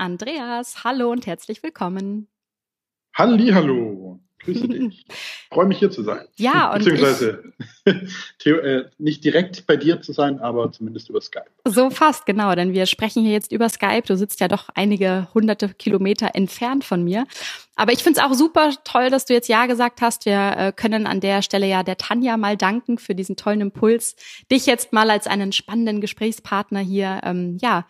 Andreas. Hallo und herzlich willkommen. Hallo. Grüße dich. Freue mich hier zu sein. Ja, und beziehungsweise ich, äh, nicht direkt bei dir zu sein, aber zumindest über Skype. So fast, genau, denn wir sprechen hier jetzt über Skype. Du sitzt ja doch einige hunderte Kilometer entfernt von mir. Aber ich finde es auch super toll, dass du jetzt Ja gesagt hast. Wir äh, können an der Stelle ja der Tanja mal danken für diesen tollen Impuls, dich jetzt mal als einen spannenden Gesprächspartner hier ähm, ja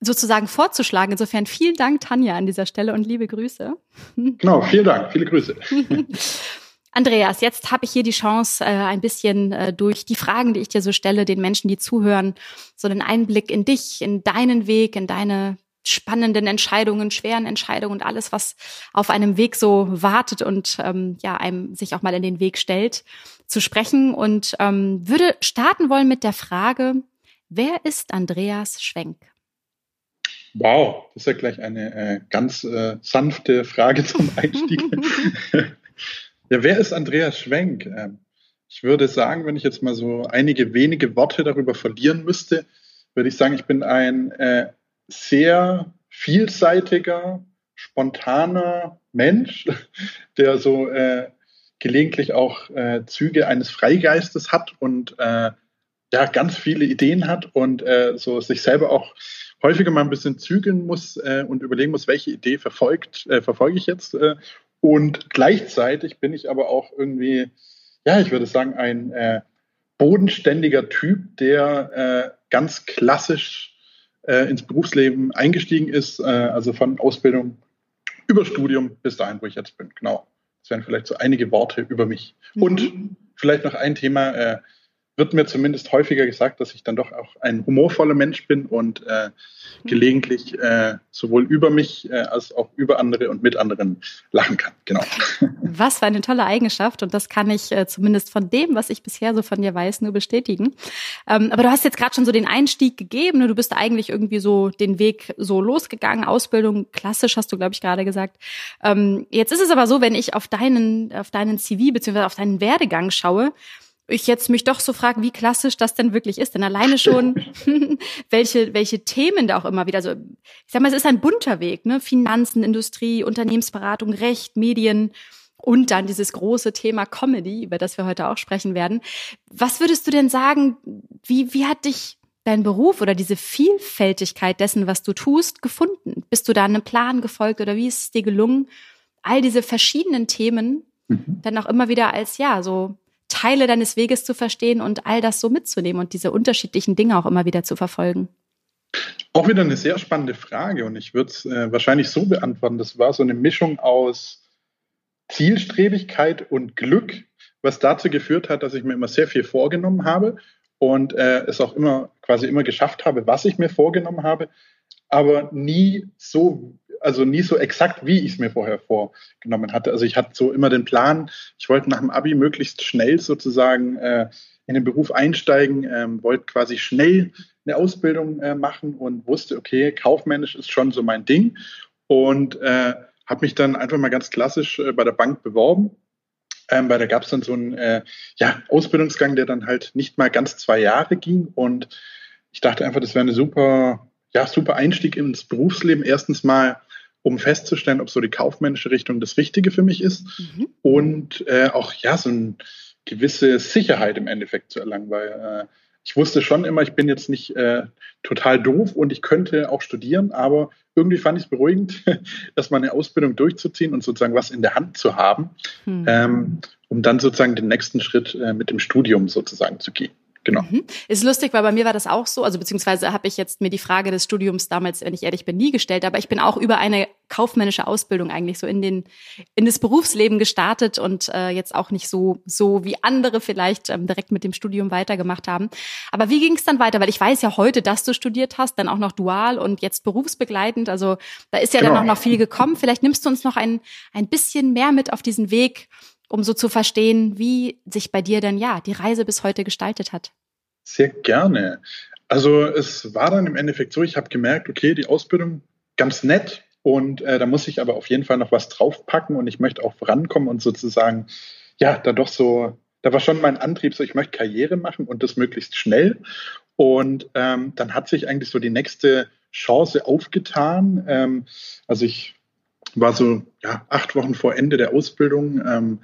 sozusagen vorzuschlagen. Insofern vielen Dank, Tanja, an dieser Stelle und liebe Grüße. Genau, vielen Dank, viele Grüße. Andreas, jetzt habe ich hier die Chance, äh, ein bisschen äh, durch die Fragen, die ich dir so stelle, den Menschen, die zuhören, so einen Einblick in dich, in deinen Weg, in deine spannenden Entscheidungen, schweren Entscheidungen und alles, was auf einem Weg so wartet und ähm, ja einem sich auch mal in den Weg stellt, zu sprechen und ähm, würde starten wollen mit der Frage: Wer ist Andreas Schwenk? Wow, das ist ja gleich eine äh, ganz äh, sanfte Frage zum Einstieg. ja, wer ist Andreas Schwenk? Ähm, ich würde sagen, wenn ich jetzt mal so einige wenige Worte darüber verlieren müsste, würde ich sagen, ich bin ein äh, sehr vielseitiger, spontaner Mensch, der so äh, gelegentlich auch äh, Züge eines Freigeistes hat und äh, ja ganz viele Ideen hat und äh, so sich selber auch häufiger mal ein bisschen zügeln muss äh, und überlegen muss, welche Idee verfolgt, äh, verfolge ich jetzt. Äh, und gleichzeitig bin ich aber auch irgendwie, ja, ich würde sagen, ein äh, bodenständiger Typ, der äh, ganz klassisch äh, ins Berufsleben eingestiegen ist, also von Ausbildung über Studium bis dahin, wo ich jetzt bin. Genau. Das wären vielleicht so einige Worte über mich. Mhm. Und vielleicht noch ein Thema. Wird mir zumindest häufiger gesagt, dass ich dann doch auch ein humorvoller Mensch bin und äh, gelegentlich äh, sowohl über mich äh, als auch über andere und mit anderen lachen kann. Genau. Was für eine tolle Eigenschaft und das kann ich äh, zumindest von dem, was ich bisher so von dir weiß, nur bestätigen. Ähm, aber du hast jetzt gerade schon so den Einstieg gegeben. Ne? Du bist eigentlich irgendwie so den Weg so losgegangen. Ausbildung klassisch hast du, glaube ich, gerade gesagt. Ähm, jetzt ist es aber so, wenn ich auf deinen auf deinen CV beziehungsweise auf deinen Werdegang schaue ich jetzt mich doch so frage, wie klassisch das denn wirklich ist. Denn alleine schon, welche, welche Themen da auch immer wieder, so, ich sag mal, es ist ein bunter Weg, ne? Finanzen, Industrie, Unternehmensberatung, Recht, Medien und dann dieses große Thema Comedy, über das wir heute auch sprechen werden. Was würdest du denn sagen, wie, wie hat dich dein Beruf oder diese Vielfältigkeit dessen, was du tust, gefunden? Bist du da einem Plan gefolgt oder wie ist es dir gelungen, all diese verschiedenen Themen mhm. dann auch immer wieder als, ja, so Teile deines Weges zu verstehen und all das so mitzunehmen und diese unterschiedlichen Dinge auch immer wieder zu verfolgen? Auch wieder eine sehr spannende Frage und ich würde es äh, wahrscheinlich so beantworten. Das war so eine Mischung aus Zielstrebigkeit und Glück, was dazu geführt hat, dass ich mir immer sehr viel vorgenommen habe und äh, es auch immer quasi immer geschafft habe, was ich mir vorgenommen habe, aber nie so also nie so exakt, wie ich es mir vorher vorgenommen hatte. Also ich hatte so immer den Plan, ich wollte nach dem Abi möglichst schnell sozusagen äh, in den Beruf einsteigen, ähm, wollte quasi schnell eine Ausbildung äh, machen und wusste, okay, kaufmännisch ist schon so mein Ding und äh, habe mich dann einfach mal ganz klassisch äh, bei der Bank beworben. Ähm, weil da gab es dann so einen äh, ja, Ausbildungsgang, der dann halt nicht mal ganz zwei Jahre ging und ich dachte einfach, das wäre eine super, ja, super Einstieg ins Berufsleben. Erstens mal um festzustellen, ob so die kaufmännische Richtung das Richtige für mich ist mhm. und äh, auch ja so eine gewisse Sicherheit im Endeffekt zu erlangen, weil äh, ich wusste schon immer, ich bin jetzt nicht äh, total doof und ich könnte auch studieren, aber irgendwie fand ich es beruhigend, erstmal eine Ausbildung durchzuziehen und sozusagen was in der Hand zu haben, mhm. ähm, um dann sozusagen den nächsten Schritt äh, mit dem Studium sozusagen zu gehen. Genau. Mhm. Ist lustig, weil bei mir war das auch so, also beziehungsweise habe ich jetzt mir die Frage des Studiums damals, wenn ich ehrlich bin, nie gestellt, aber ich bin auch über eine kaufmännische Ausbildung eigentlich so in den in das Berufsleben gestartet und äh, jetzt auch nicht so so wie andere vielleicht ähm, direkt mit dem Studium weitergemacht haben. Aber wie ging es dann weiter? Weil ich weiß ja heute, dass du studiert hast, dann auch noch dual und jetzt berufsbegleitend. Also da ist ja genau. dann auch noch viel gekommen. Vielleicht nimmst du uns noch ein ein bisschen mehr mit auf diesen Weg um so zu verstehen, wie sich bei dir denn ja die Reise bis heute gestaltet hat. Sehr gerne. Also es war dann im Endeffekt so, ich habe gemerkt, okay, die Ausbildung ganz nett und äh, da muss ich aber auf jeden Fall noch was draufpacken und ich möchte auch vorankommen und sozusagen, ja, da doch so, da war schon mein Antrieb, so ich möchte Karriere machen und das möglichst schnell. Und ähm, dann hat sich eigentlich so die nächste Chance aufgetan. Ähm, also ich war so ja, acht Wochen vor Ende der Ausbildung, ähm,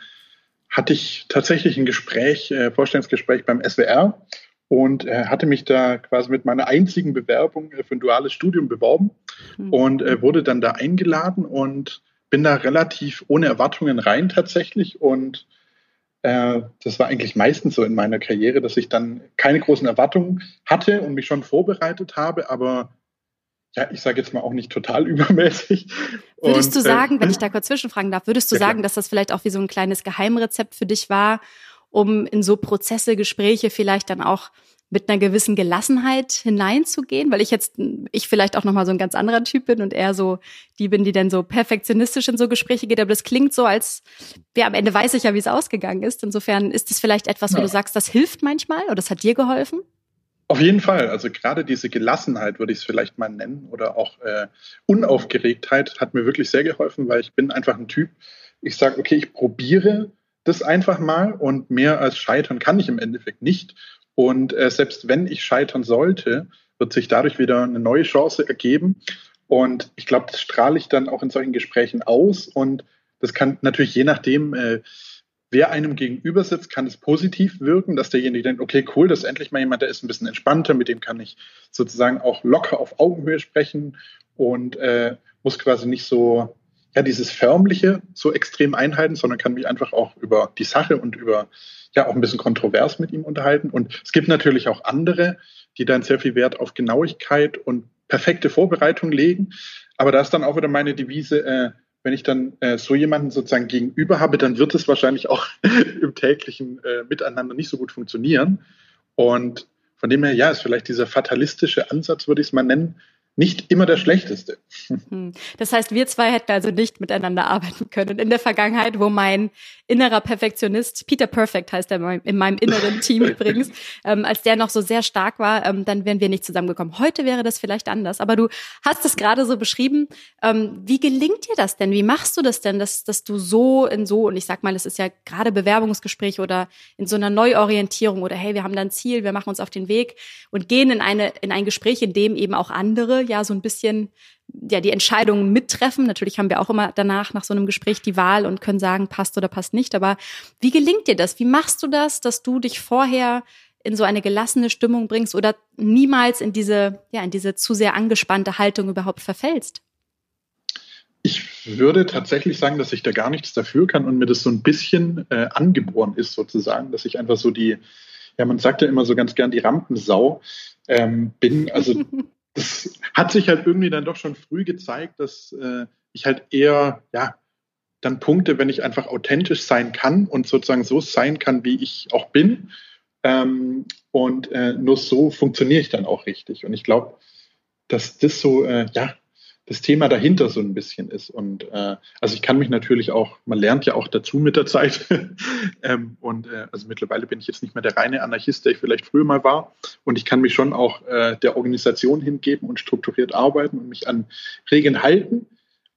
hatte ich tatsächlich ein Gespräch, äh, Vorstellungsgespräch beim SWR und äh, hatte mich da quasi mit meiner einzigen Bewerbung äh, für ein duales Studium beworben. Mhm. und äh, wurde dann da eingeladen und bin da relativ ohne Erwartungen rein tatsächlich. Und äh, das war eigentlich meistens so in meiner Karriere, dass ich dann keine großen Erwartungen hatte und mich schon vorbereitet habe, aber ja, ich sage jetzt mal auch nicht total übermäßig. Würdest und, du äh, sagen, wenn ich da kurz zwischenfragen darf, würdest du ja, sagen, dass das vielleicht auch wie so ein kleines Geheimrezept für dich war, um in so Prozesse, Gespräche vielleicht dann auch mit einer gewissen Gelassenheit hineinzugehen, weil ich jetzt, ich vielleicht auch nochmal so ein ganz anderer Typ bin und eher so die bin, die dann so perfektionistisch in so Gespräche geht, aber das klingt so, als, ja, am Ende weiß ich ja, wie es ausgegangen ist. Insofern ist es vielleicht etwas, wo ja. du sagst, das hilft manchmal oder das hat dir geholfen? Auf jeden Fall. Also gerade diese Gelassenheit würde ich es vielleicht mal nennen oder auch äh, Unaufgeregtheit hat mir wirklich sehr geholfen, weil ich bin einfach ein Typ. Ich sage, okay, ich probiere das einfach mal und mehr als scheitern kann ich im Endeffekt nicht. Und äh, selbst wenn ich scheitern sollte, wird sich dadurch wieder eine neue Chance ergeben. Und ich glaube, das strahle ich dann auch in solchen Gesprächen aus. Und das kann natürlich je nachdem, äh, wer einem gegenüber sitzt, kann es positiv wirken, dass derjenige denkt, okay, cool, das ist endlich mal jemand, der ist ein bisschen entspannter, mit dem kann ich sozusagen auch locker auf Augenhöhe sprechen und äh, muss quasi nicht so ja, dieses Förmliche so extrem einhalten, sondern kann mich einfach auch über die Sache und über ja auch ein bisschen kontrovers mit ihm unterhalten. Und es gibt natürlich auch andere, die dann sehr viel Wert auf Genauigkeit und perfekte Vorbereitung legen. Aber da ist dann auch wieder meine Devise, äh, wenn ich dann äh, so jemanden sozusagen gegenüber habe, dann wird es wahrscheinlich auch im täglichen äh, Miteinander nicht so gut funktionieren. Und von dem her, ja, ist vielleicht dieser fatalistische Ansatz, würde ich es mal nennen, nicht immer der schlechteste. Hm. Das heißt, wir zwei hätten also nicht miteinander arbeiten können in der Vergangenheit, wo mein innerer Perfektionist, Peter Perfect heißt er in meinem inneren Team übrigens, ähm, als der noch so sehr stark war, ähm, dann wären wir nicht zusammengekommen. Heute wäre das vielleicht anders. Aber du hast es gerade so beschrieben. Ähm, wie gelingt dir das denn? Wie machst du das denn, dass, dass du so in so, und ich sag mal, es ist ja gerade Bewerbungsgespräch oder in so einer Neuorientierung oder hey, wir haben da ein Ziel, wir machen uns auf den Weg und gehen in eine, in ein Gespräch, in dem eben auch andere ja so ein bisschen ja die Entscheidungen mittreffen. Natürlich haben wir auch immer danach nach so einem Gespräch die Wahl und können sagen, passt oder passt nicht. Aber wie gelingt dir das? Wie machst du das, dass du dich vorher in so eine gelassene Stimmung bringst oder niemals in diese ja in diese zu sehr angespannte Haltung überhaupt verfällst? Ich würde tatsächlich sagen, dass ich da gar nichts dafür kann und mir das so ein bisschen äh, angeboren ist, sozusagen, dass ich einfach so die, ja, man sagt ja immer so ganz gern die Rampensau ähm, bin. Also das hat sich halt irgendwie dann doch schon früh gezeigt, dass äh, ich halt eher, ja, dann Punkte, wenn ich einfach authentisch sein kann und sozusagen so sein kann, wie ich auch bin. Ähm, und äh, nur so funktioniere ich dann auch richtig. Und ich glaube, dass das so, äh, ja, das Thema dahinter so ein bisschen ist. Und äh, also ich kann mich natürlich auch, man lernt ja auch dazu mit der Zeit. ähm, und äh, also mittlerweile bin ich jetzt nicht mehr der reine Anarchist, der ich vielleicht früher mal war. Und ich kann mich schon auch äh, der Organisation hingeben und strukturiert arbeiten und mich an Regeln halten.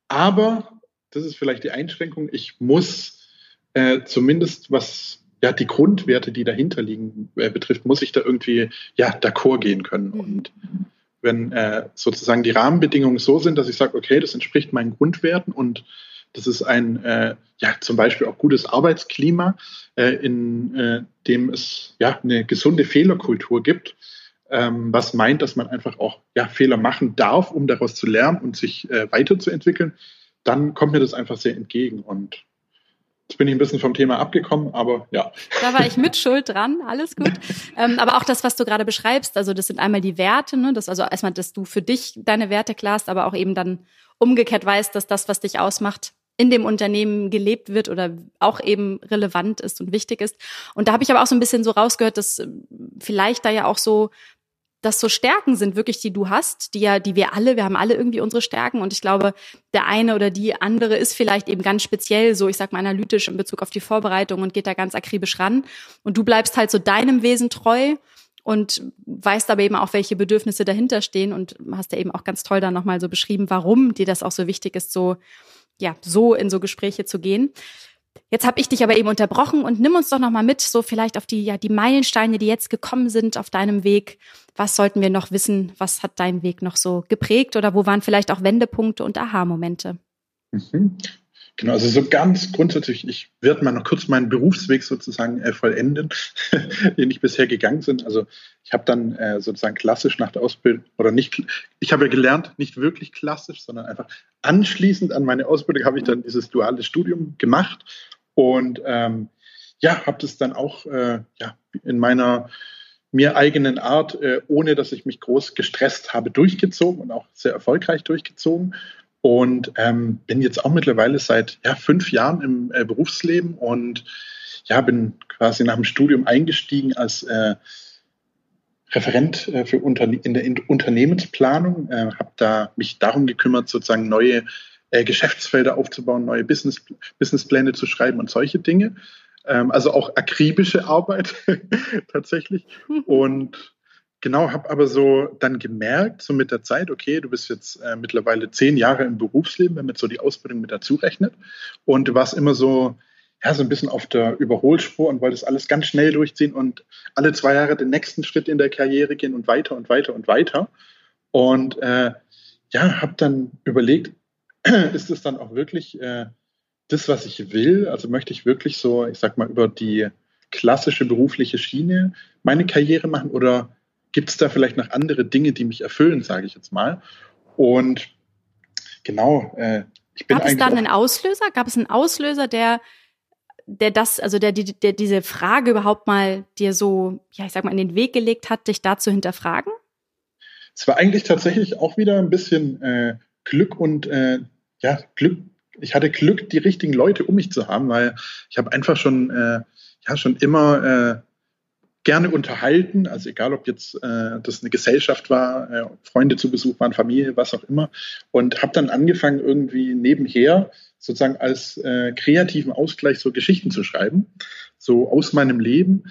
Aber, das ist vielleicht die Einschränkung, ich muss äh, zumindest was ja, die Grundwerte, die dahinter liegen, äh, betrifft, muss ich da irgendwie ja d'accord gehen können. Und wenn äh, sozusagen die Rahmenbedingungen so sind, dass ich sage, okay, das entspricht meinen Grundwerten und das ist ein, äh, ja, zum Beispiel auch gutes Arbeitsklima, äh, in äh, dem es ja eine gesunde Fehlerkultur gibt, ähm, was meint, dass man einfach auch ja, Fehler machen darf, um daraus zu lernen und sich äh, weiterzuentwickeln, dann kommt mir das einfach sehr entgegen. Und Jetzt bin ich ein bisschen vom Thema abgekommen, aber ja. Da war ich mit Schuld dran, alles gut. ähm, aber auch das, was du gerade beschreibst, also das sind einmal die Werte, ne? Das also erstmal, dass du für dich deine Werte klarst, aber auch eben dann umgekehrt weißt, dass das, was dich ausmacht, in dem Unternehmen gelebt wird oder auch eben relevant ist und wichtig ist. Und da habe ich aber auch so ein bisschen so rausgehört, dass vielleicht da ja auch so das so Stärken sind, wirklich, die du hast, die ja, die wir alle, wir haben alle irgendwie unsere Stärken und ich glaube, der eine oder die andere ist vielleicht eben ganz speziell so, ich sag mal, analytisch in Bezug auf die Vorbereitung und geht da ganz akribisch ran und du bleibst halt so deinem Wesen treu und weißt aber eben auch, welche Bedürfnisse dahinter stehen und hast ja eben auch ganz toll dann nochmal so beschrieben, warum dir das auch so wichtig ist, so, ja, so in so Gespräche zu gehen. Jetzt habe ich dich aber eben unterbrochen und nimm uns doch noch mal mit, so vielleicht auf die ja die Meilensteine, die jetzt gekommen sind auf deinem Weg. Was sollten wir noch wissen? Was hat dein Weg noch so geprägt oder wo waren vielleicht auch Wendepunkte und Aha-Momente? Mhm. Genau, also so ganz grundsätzlich, ich werde mal noch kurz meinen Berufsweg sozusagen äh, vollenden, den ich bisher gegangen bin. Also ich habe dann äh, sozusagen klassisch nach der Ausbildung oder nicht, ich habe ja gelernt, nicht wirklich klassisch, sondern einfach anschließend an meine Ausbildung habe ich dann dieses duale Studium gemacht und ähm, ja, habe das dann auch äh, ja, in meiner mir eigenen Art, äh, ohne dass ich mich groß gestresst habe, durchgezogen und auch sehr erfolgreich durchgezogen und ähm, bin jetzt auch mittlerweile seit ja, fünf Jahren im äh, Berufsleben und ja, bin quasi nach dem Studium eingestiegen als äh, Referent äh, für Unterne in der in Unternehmensplanung, äh, habe da mich darum gekümmert, sozusagen neue äh, Geschäftsfelder aufzubauen, neue Business, Businesspläne zu schreiben und solche Dinge. Ähm, also auch akribische Arbeit tatsächlich. Und Genau, habe aber so dann gemerkt, so mit der Zeit, okay, du bist jetzt äh, mittlerweile zehn Jahre im Berufsleben, wenn man so die Ausbildung mit dazu rechnet. Und du warst immer so, ja, so ein bisschen auf der Überholspur und wolltest alles ganz schnell durchziehen und alle zwei Jahre den nächsten Schritt in der Karriere gehen und weiter und weiter und weiter. Und äh, ja, habe dann überlegt, ist es dann auch wirklich äh, das, was ich will? Also möchte ich wirklich so, ich sag mal, über die klassische berufliche Schiene meine Karriere machen oder gibt es da vielleicht noch andere Dinge, die mich erfüllen, sage ich jetzt mal. Und genau, äh, ich bin Gab es da einen Auslöser? Gab es einen Auslöser, der der das, also der, der, der diese Frage überhaupt mal dir so, ja, ich sag mal, in den Weg gelegt hat, dich da zu hinterfragen? Es war eigentlich tatsächlich auch wieder ein bisschen äh, Glück und äh, ja, Glück. Ich hatte Glück, die richtigen Leute um mich zu haben, weil ich habe einfach schon, äh, ja, schon immer äh, gerne unterhalten, also egal ob jetzt äh, das eine Gesellschaft war, äh, Freunde zu Besuch waren, Familie, was auch immer. Und habe dann angefangen, irgendwie nebenher sozusagen als äh, kreativen Ausgleich so Geschichten zu schreiben, so aus meinem Leben.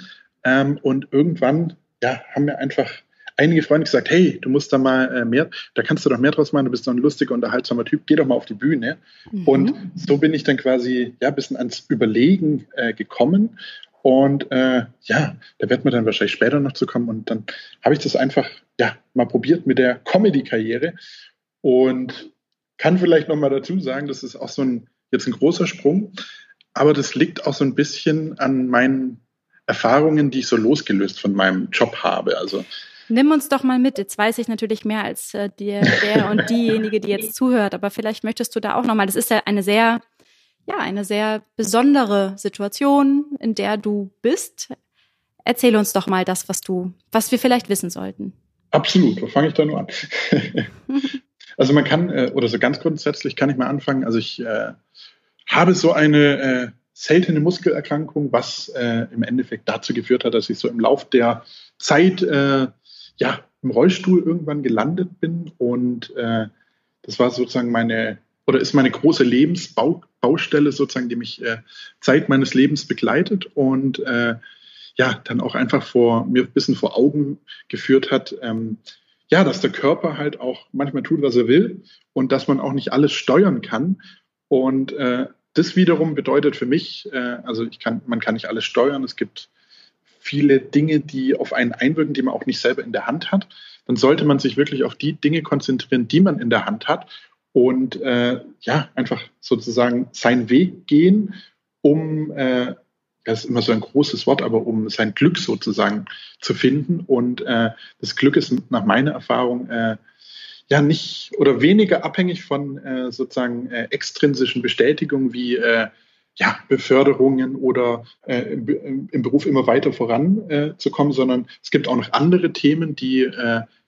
Ähm, und irgendwann ja, haben mir einfach einige Freunde gesagt, hey, du musst da mal äh, mehr, da kannst du doch mehr draus machen, du bist doch ein lustiger, unterhaltsamer Typ, geh doch mal auf die Bühne. Mhm. Und so bin ich dann quasi ja ein bisschen ans Überlegen äh, gekommen und äh, ja, da wird man dann wahrscheinlich später noch zu kommen. Und dann habe ich das einfach ja mal probiert mit der Comedy-Karriere und kann vielleicht noch mal dazu sagen, das ist auch so ein jetzt ein großer Sprung, aber das liegt auch so ein bisschen an meinen Erfahrungen, die ich so losgelöst von meinem Job habe. Also Nimm uns doch mal mit. Jetzt weiß ich natürlich mehr als äh, der, der und diejenige, die jetzt zuhört, aber vielleicht möchtest du da auch noch mal. Das ist ja eine sehr ja, eine sehr besondere Situation, in der du bist. Erzähl uns doch mal das, was du, was wir vielleicht wissen sollten. Absolut, wo fange ich da nur an? also man kann, äh, oder so ganz grundsätzlich kann ich mal anfangen. Also ich äh, habe so eine äh, seltene Muskelerkrankung, was äh, im Endeffekt dazu geführt hat, dass ich so im Lauf der Zeit äh, ja im Rollstuhl irgendwann gelandet bin und äh, das war sozusagen meine oder ist meine große Lebensbaustelle sozusagen, die mich äh, Zeit meines Lebens begleitet und äh, ja, dann auch einfach vor mir ein bisschen vor Augen geführt hat, ähm, ja, dass der Körper halt auch manchmal tut, was er will und dass man auch nicht alles steuern kann. Und äh, das wiederum bedeutet für mich, äh, also ich kann, man kann nicht alles steuern. Es gibt viele Dinge, die auf einen einwirken, die man auch nicht selber in der Hand hat. Dann sollte man sich wirklich auf die Dinge konzentrieren, die man in der Hand hat und äh, ja, einfach sozusagen seinen Weg gehen, um, äh, das ist immer so ein großes Wort, aber um sein Glück sozusagen zu finden. Und äh, das Glück ist nach meiner Erfahrung äh, ja nicht oder weniger abhängig von äh, sozusagen äh, extrinsischen Bestätigungen wie ja, Beförderungen oder im, im, Beruf immer weiter voranzukommen, sondern es gibt auch noch andere Themen, die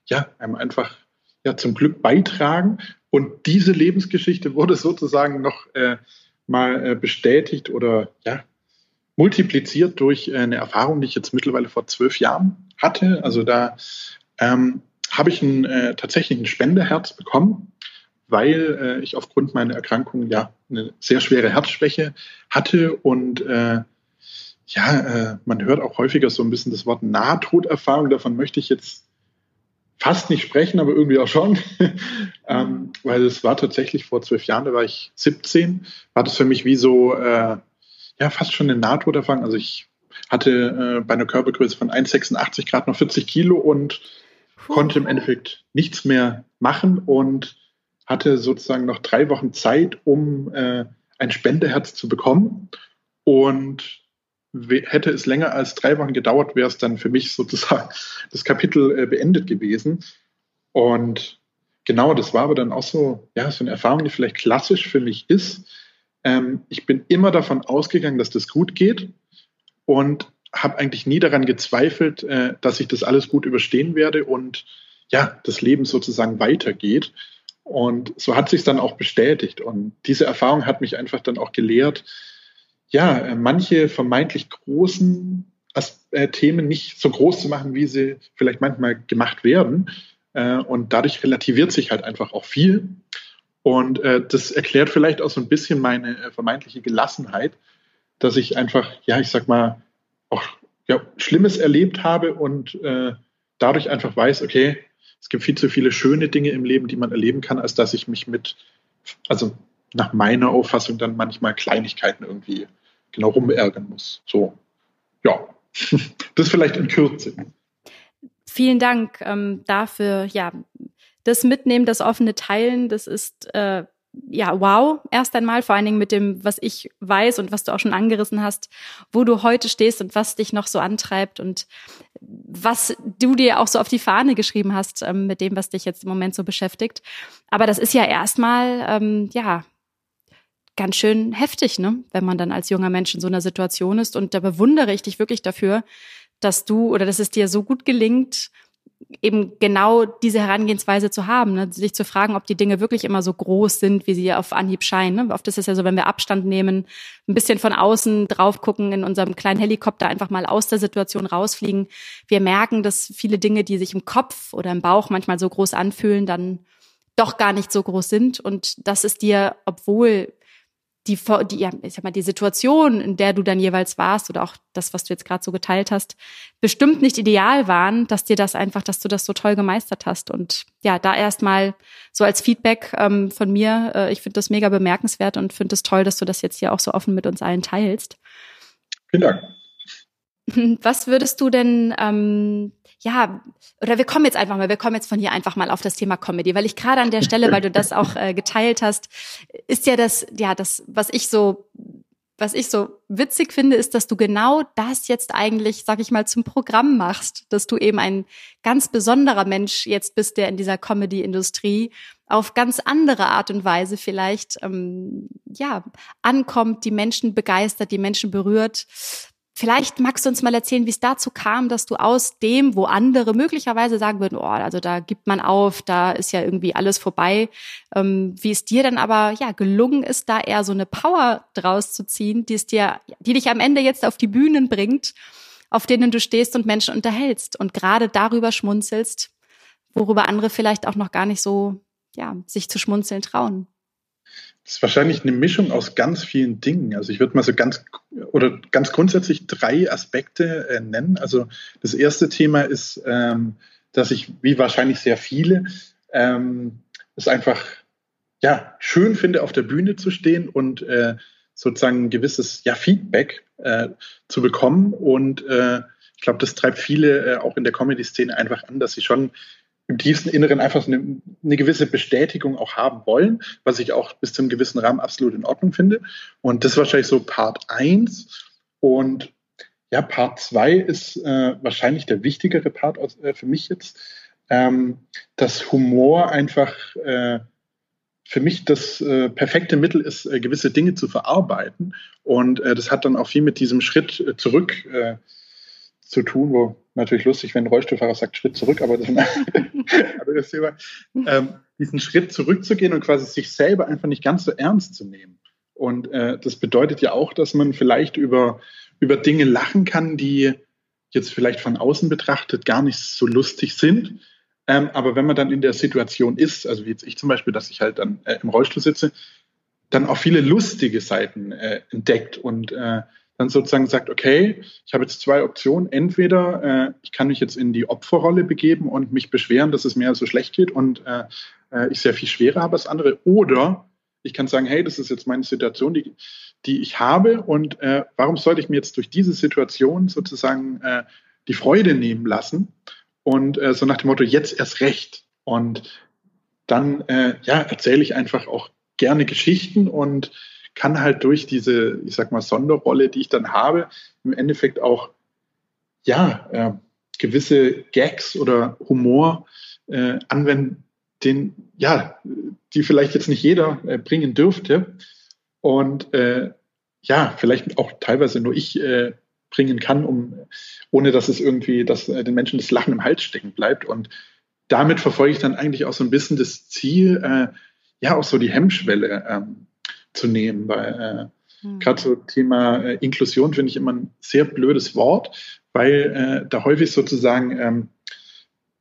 ja einem einfach ja zum Glück beitragen. Und diese Lebensgeschichte wurde sozusagen noch äh, mal äh, bestätigt oder ja, multipliziert durch äh, eine Erfahrung, die ich jetzt mittlerweile vor zwölf Jahren hatte. Also da ähm, habe ich ein, äh, tatsächlich ein Spenderherz bekommen, weil äh, ich aufgrund meiner Erkrankung ja eine sehr schwere Herzschwäche hatte und äh, ja, man hört auch häufiger so ein bisschen das Wort Nahtoderfahrung. Davon möchte ich jetzt fast nicht sprechen, aber irgendwie auch schon. ähm, weil es war tatsächlich vor zwölf Jahren, da war ich 17, war das für mich wie so, äh, ja fast schon eine Nahtoderfahrung. Also ich hatte äh, bei einer Körpergröße von 1,86 Grad noch 40 Kilo und Puh. konnte im Endeffekt nichts mehr machen und hatte sozusagen noch drei Wochen Zeit, um äh, ein Spendeherz zu bekommen. Und hätte es länger als drei Wochen gedauert, wäre es dann für mich sozusagen das Kapitel äh, beendet gewesen. Und genau, das war aber dann auch so, ja, so eine Erfahrung, die vielleicht klassisch für mich ist. Ähm, ich bin immer davon ausgegangen, dass das gut geht und habe eigentlich nie daran gezweifelt, äh, dass ich das alles gut überstehen werde und ja, das Leben sozusagen weitergeht. Und so hat sich dann auch bestätigt. Und diese Erfahrung hat mich einfach dann auch gelehrt, ja, äh, manche vermeintlich großen äh, Themen nicht so groß zu machen, wie sie vielleicht manchmal gemacht werden. Äh, und dadurch relativiert sich halt einfach auch viel. Und äh, das erklärt vielleicht auch so ein bisschen meine äh, vermeintliche Gelassenheit, dass ich einfach, ja, ich sag mal, auch ja, Schlimmes erlebt habe und äh, dadurch einfach weiß, okay, es gibt viel zu viele schöne Dinge im Leben, die man erleben kann, als dass ich mich mit, also nach meiner Auffassung dann manchmal Kleinigkeiten irgendwie genau rumärgern muss. So, ja, das vielleicht in Kürze. Vielen Dank ähm, dafür. Ja, das Mitnehmen, das offene Teilen, das ist äh, ja wow. Erst einmal vor allen Dingen mit dem, was ich weiß und was du auch schon angerissen hast, wo du heute stehst und was dich noch so antreibt und was du dir auch so auf die Fahne geschrieben hast ähm, mit dem, was dich jetzt im Moment so beschäftigt. Aber das ist ja erstmal ähm, ja ganz schön heftig, ne? wenn man dann als junger Mensch in so einer Situation ist. Und da bewundere ich dich wirklich dafür, dass du oder dass es dir so gut gelingt, eben genau diese Herangehensweise zu haben, ne? sich zu fragen, ob die Dinge wirklich immer so groß sind, wie sie auf Anhieb scheinen. Ne? Oft ist es ja so, wenn wir Abstand nehmen, ein bisschen von außen drauf gucken, in unserem kleinen Helikopter einfach mal aus der Situation rausfliegen. Wir merken, dass viele Dinge, die sich im Kopf oder im Bauch manchmal so groß anfühlen, dann doch gar nicht so groß sind. Und das ist dir, obwohl die, die, ich sag mal, die Situation, in der du dann jeweils warst oder auch das, was du jetzt gerade so geteilt hast, bestimmt nicht ideal waren, dass dir das einfach, dass du das so toll gemeistert hast. Und ja, da erstmal so als Feedback ähm, von mir, äh, ich finde das mega bemerkenswert und finde es das toll, dass du das jetzt hier auch so offen mit uns allen teilst. Vielen Dank. Was würdest du denn ähm, ja, oder wir kommen jetzt einfach mal, wir kommen jetzt von hier einfach mal auf das Thema Comedy, weil ich gerade an der Stelle, weil du das auch äh, geteilt hast, ist ja das, ja, das, was ich so was ich so witzig finde, ist, dass du genau das jetzt eigentlich, sag ich mal, zum Programm machst, dass du eben ein ganz besonderer Mensch jetzt bist, der in dieser Comedy-Industrie auf ganz andere Art und Weise vielleicht ähm, ja ankommt, die Menschen begeistert, die Menschen berührt. Vielleicht magst du uns mal erzählen, wie es dazu kam, dass du aus dem, wo andere möglicherweise sagen würden, oh, also da gibt man auf, da ist ja irgendwie alles vorbei, ähm, wie es dir dann aber ja gelungen ist, da eher so eine Power draus zu ziehen, die es dir, die dich am Ende jetzt auf die Bühnen bringt, auf denen du stehst und Menschen unterhältst und gerade darüber schmunzelst, worüber andere vielleicht auch noch gar nicht so ja sich zu schmunzeln trauen. Ist wahrscheinlich eine Mischung aus ganz vielen Dingen. Also ich würde mal so ganz oder ganz grundsätzlich drei Aspekte äh, nennen. Also das erste Thema ist, ähm, dass ich, wie wahrscheinlich sehr viele, ähm, es einfach ja schön finde, auf der Bühne zu stehen und äh, sozusagen ein gewisses ja, Feedback äh, zu bekommen. Und äh, ich glaube, das treibt viele äh, auch in der Comedy-Szene einfach an, dass sie schon im tiefsten Inneren einfach eine, eine, gewisse Bestätigung auch haben wollen, was ich auch bis zu einem gewissen Rahmen absolut in Ordnung finde. Und das ist wahrscheinlich so Part 1. Und ja, Part 2 ist äh, wahrscheinlich der wichtigere Part aus, äh, für mich jetzt, ähm, dass Humor einfach äh, für mich das äh, perfekte Mittel ist, äh, gewisse Dinge zu verarbeiten. Und äh, das hat dann auch viel mit diesem Schritt zurück zu tun, wo natürlich lustig, wenn ein Rollstuhlfahrer sagt Schritt zurück, aber das ein anderes Thema. Ähm, diesen Schritt zurückzugehen und quasi sich selber einfach nicht ganz so ernst zu nehmen. Und äh, das bedeutet ja auch, dass man vielleicht über, über Dinge lachen kann, die jetzt vielleicht von außen betrachtet gar nicht so lustig sind. Ähm, aber wenn man dann in der Situation ist, also wie jetzt ich zum Beispiel, dass ich halt dann äh, im Rollstuhl sitze, dann auch viele lustige Seiten äh, entdeckt und äh, dann sozusagen sagt, okay, ich habe jetzt zwei Optionen. Entweder äh, ich kann mich jetzt in die Opferrolle begeben und mich beschweren, dass es mir so schlecht geht und äh, äh, ich sehr viel schwerer habe als andere. Oder ich kann sagen, hey, das ist jetzt meine Situation, die, die ich habe und äh, warum sollte ich mir jetzt durch diese Situation sozusagen äh, die Freude nehmen lassen und äh, so nach dem Motto, jetzt erst recht. Und dann äh, ja, erzähle ich einfach auch gerne Geschichten und kann halt durch diese, ich sag mal, Sonderrolle, die ich dann habe, im Endeffekt auch ja, äh, gewisse Gags oder Humor äh, anwenden, den, ja, die vielleicht jetzt nicht jeder äh, bringen dürfte. Und äh, ja, vielleicht auch teilweise nur ich äh, bringen kann, um ohne dass es irgendwie, dass äh, den Menschen das Lachen im Hals stecken bleibt. Und damit verfolge ich dann eigentlich auch so ein bisschen das Ziel, äh, ja, auch so die Hemmschwelle ähm, zu nehmen, weil äh, mhm. gerade so Thema äh, Inklusion finde ich immer ein sehr blödes Wort, weil äh, da häufig sozusagen ähm,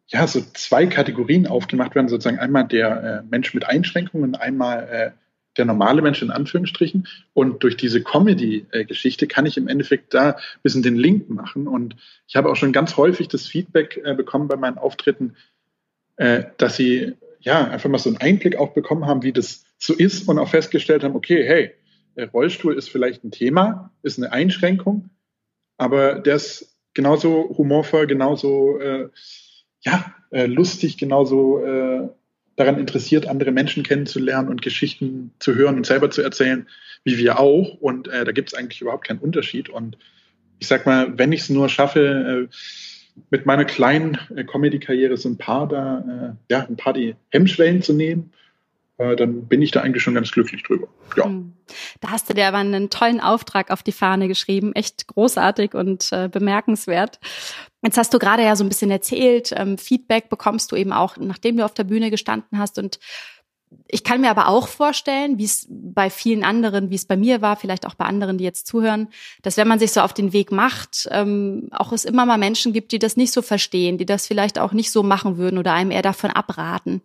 ja so zwei Kategorien aufgemacht werden, sozusagen einmal der äh, Mensch mit Einschränkungen, einmal äh, der normale Mensch in Anführungsstrichen. Und durch diese Comedy-Geschichte kann ich im Endeffekt da ein bisschen den Link machen. Und ich habe auch schon ganz häufig das Feedback äh, bekommen bei meinen Auftritten, dass sie ja einfach mal so einen Einblick auch bekommen haben, wie das so ist und auch festgestellt haben, okay, hey, Rollstuhl ist vielleicht ein Thema, ist eine Einschränkung, aber der ist genauso humorvoll, genauso äh, ja, äh, lustig, genauso äh, daran interessiert, andere Menschen kennenzulernen und Geschichten zu hören und selber zu erzählen, wie wir auch. Und äh, da gibt es eigentlich überhaupt keinen Unterschied. Und ich sag mal, wenn ich es nur schaffe, äh, mit meiner kleinen äh, Comedy-Karriere so ein paar da, äh, ja, ein paar die Hemmschwellen zu nehmen, äh, dann bin ich da eigentlich schon ganz glücklich drüber. Ja. Hm. Da hast du dir aber einen tollen Auftrag auf die Fahne geschrieben, echt großartig und äh, bemerkenswert. Jetzt hast du gerade ja so ein bisschen erzählt, ähm, Feedback bekommst du eben auch, nachdem du auf der Bühne gestanden hast und ich kann mir aber auch vorstellen, wie es bei vielen anderen, wie es bei mir war, vielleicht auch bei anderen, die jetzt zuhören, dass wenn man sich so auf den Weg macht, ähm, auch es immer mal Menschen gibt, die das nicht so verstehen, die das vielleicht auch nicht so machen würden oder einem eher davon abraten.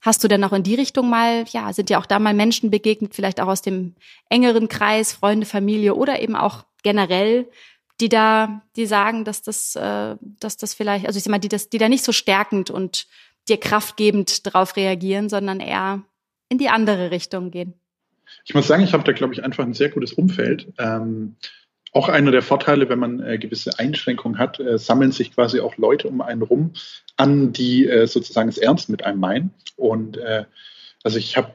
Hast du denn auch in die Richtung mal, ja, sind ja auch da mal Menschen begegnet, vielleicht auch aus dem engeren Kreis, Freunde, Familie oder eben auch generell, die da, die sagen, dass das, äh, dass das vielleicht, also ich sag mal, die das, die da nicht so stärkend und dir kraftgebend darauf reagieren, sondern eher in die andere Richtung gehen. Ich muss sagen, ich habe da, glaube ich, einfach ein sehr gutes Umfeld. Ähm, auch einer der Vorteile, wenn man äh, gewisse Einschränkungen hat, äh, sammeln sich quasi auch Leute um einen rum an, die äh, sozusagen es ernst mit einem meinen. Und äh, also ich habe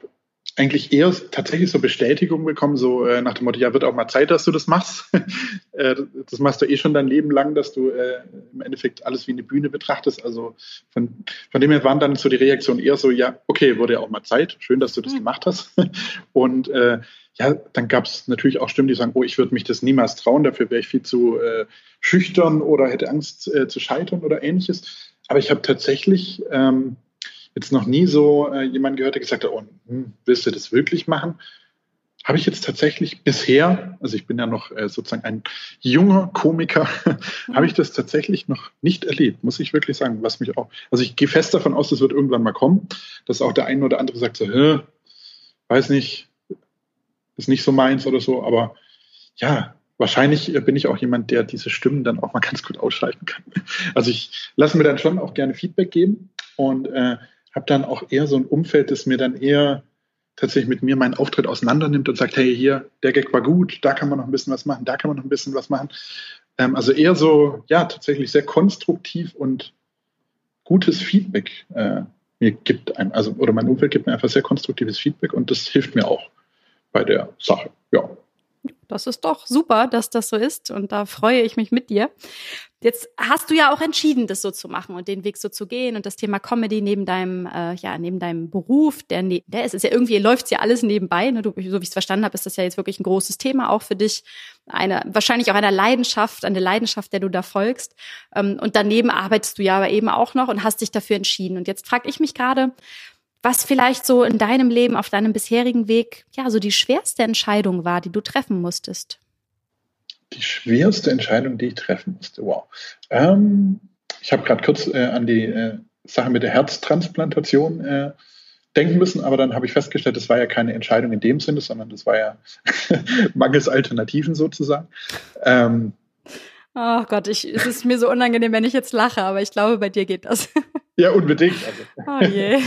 eigentlich eher tatsächlich so Bestätigung bekommen, so äh, nach dem Motto, ja, wird auch mal Zeit, dass du das machst. äh, das machst du eh schon dein Leben lang, dass du äh, im Endeffekt alles wie eine Bühne betrachtest. Also von, von dem her waren dann so die Reaktionen eher so, ja, okay, wurde ja auch mal Zeit, schön, dass du das mhm. gemacht hast. Und äh, ja, dann gab es natürlich auch Stimmen, die sagen, oh, ich würde mich das niemals trauen, dafür wäre ich viel zu äh, schüchtern oder hätte Angst äh, zu scheitern oder ähnliches. Aber ich habe tatsächlich ähm, jetzt noch nie so äh, jemand gehört, der gesagt hat, oh, hm, willst du das wirklich machen? Habe ich jetzt tatsächlich bisher, also ich bin ja noch äh, sozusagen ein junger Komiker, habe ich das tatsächlich noch nicht erlebt, muss ich wirklich sagen. Was mich auch, also ich gehe fest davon aus, das wird irgendwann mal kommen, dass auch der eine oder andere sagt so, Hä, weiß nicht, ist nicht so meins oder so, aber ja, wahrscheinlich bin ich auch jemand, der diese Stimmen dann auch mal ganz gut ausschalten kann. Also ich lasse mir dann schon auch gerne Feedback geben und äh, habe dann auch eher so ein Umfeld, das mir dann eher tatsächlich mit mir meinen Auftritt auseinandernimmt und sagt, hey, hier, der Gag war gut, da kann man noch ein bisschen was machen, da kann man noch ein bisschen was machen. Ähm, also eher so, ja, tatsächlich sehr konstruktiv und gutes Feedback äh, mir gibt einem, also oder mein Umfeld gibt mir einfach sehr konstruktives Feedback und das hilft mir auch bei der Sache. Ja. Das ist doch super, dass das so ist und da freue ich mich mit dir. Jetzt hast du ja auch entschieden, das so zu machen und den Weg so zu gehen und das Thema Comedy neben deinem, äh, ja, neben deinem Beruf, der, ne, der ist, ist ja irgendwie, läuft ja alles nebenbei. Ne? Du, so wie ich es verstanden habe, ist das ja jetzt wirklich ein großes Thema auch für dich. Eine, wahrscheinlich auch eine Leidenschaft, eine Leidenschaft, der du da folgst. Ähm, und daneben arbeitest du ja aber eben auch noch und hast dich dafür entschieden. Und jetzt frage ich mich gerade, was vielleicht so in deinem Leben, auf deinem bisherigen Weg, ja, so die schwerste Entscheidung war, die du treffen musstest. Die schwerste Entscheidung, die ich treffen musste, wow. Ähm, ich habe gerade kurz äh, an die äh, Sache mit der Herztransplantation äh, denken müssen, aber dann habe ich festgestellt, das war ja keine Entscheidung in dem Sinne, sondern das war ja mangels Alternativen sozusagen. Ähm, Oh Gott, ich, es ist mir so unangenehm, wenn ich jetzt lache, aber ich glaube, bei dir geht das. Ja, unbedingt. Also. Oh je.